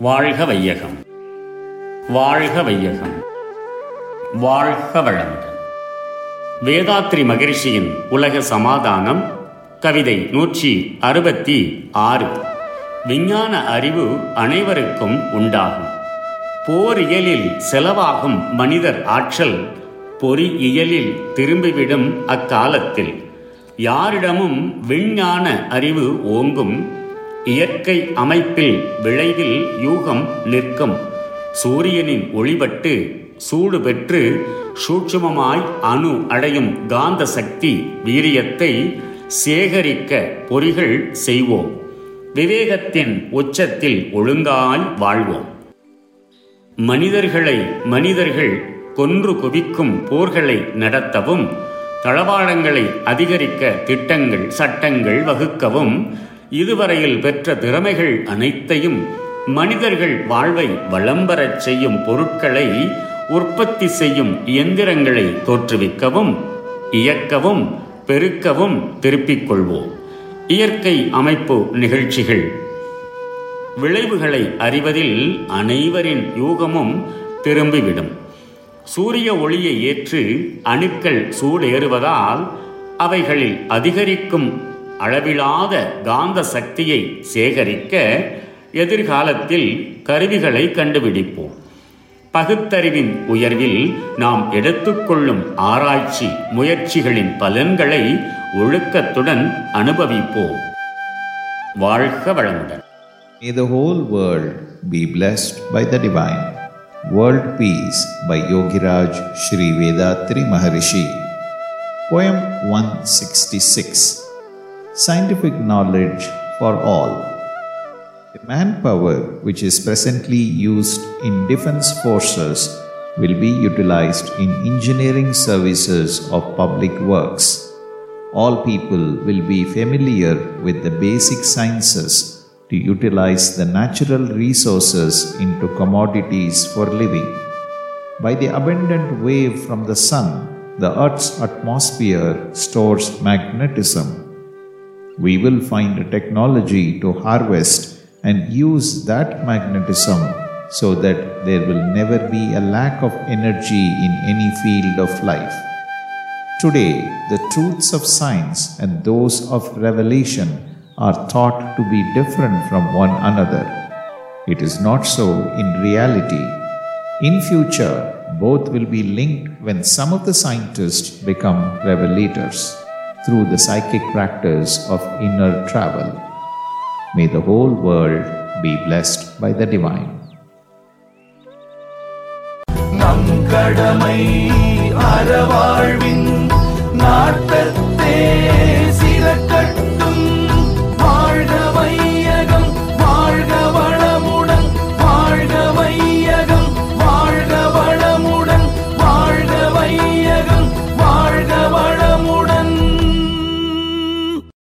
வாழ்க வையகம். வாழ்க வையகம். வாழ்க வளமுடன். வேதாத்ரி மகிழ்ச்சியின் உலக சமாதானம் கவிதை நூற்றி அறுபத்தி ஆறு. விஞ்ஞான அறிவு அனைவருக்கும் உண்டாகும். போரியலில் செலவாகும் மனிதர் ஆற்றல் பொறியியலில் திரும்பிவிடும் அக்காலத்தில். யாரிடமும் விஞ்ஞான அறிவு ஓங்கும் இயற்கை அமைப்பில் விளைவில் யூகம் நிற்கும். சூரியனின் ஒளிபட்டு சூடு பெற்று சூட்சுமமாய் அணு அடையும் காந்த சக்தி வீரியத்தை சேகரிக்க பொறிகள் செய்வோம். விவேகத்தின் உச்சத்தில் ஒழுங்காய் வாழ்வோம். மனிதர்களை மனிதர்கள் கொன்று குவிக்கும் போர்களை நடத்தவும் தளவாடங்களை அதிகரிக்க திட்டங்கள் சட்டங்கள் வகுக்கவும் இதுவரையில் பெற்ற திறமைகள் அனைத்தையும் மனிதர்கள் வாழ்வை வளம்பரச் செய்யும் பொருட்களை உற்பத்தி செய்யும் இயந்திரங்களை தோற்றுவிக்கவும் இயக்கவும் பெருக்கவும் திருப்பிக் கொள்வோம். இயற்கை அமைப்பு நிகழ்ச்சிகள். விளைவுகளை அறிவதில் அனைவரின் யூகமும் திரும்பிவிடும். சூரிய ஒளியை ஏற்று அணுக்கள் சூடேறுவதால் அவைகளில் அதிகரிக்கும் அளவிலாத காந்த சக்தியை சேகரிக்க எதிர்காலத்தில் கருவிகளை கண்டுபிடிப்போம் பகுத்தறிவின் உயர்வில் நாம் எடுத்துக்கொள்ளும் ஆராய்ச்சி முயற்சிகளின் பலன்களை ஒழுக்கத்துடன் அனுபவிப்போம் வாழ்க வளமுடன் May the whole world be blessed by the divine. World Peace by Yogiraj Sri Vedatri Maharishi. Poem 166 Scientific Knowledge for All. The manpower which is presently used in defense forces will be utilized in engineering services of public works. All people will be familiar with the basic sciences to utilize the natural resources into commodities for living. By the abundant wave from the sun, the earth's atmosphere stores magnetism. We will find a technology to harvest and use that magnetism so that there will never be a lack of energy in any field of life. Today, the truths of science and those of revelation are thought to be different from one another. It is not so in reality. In future, both will be linked when some of the scientists become revelators through the psychic practice of inner travel. May the whole world be blessed by the divine. நம் கடமை அறவாழ்வின்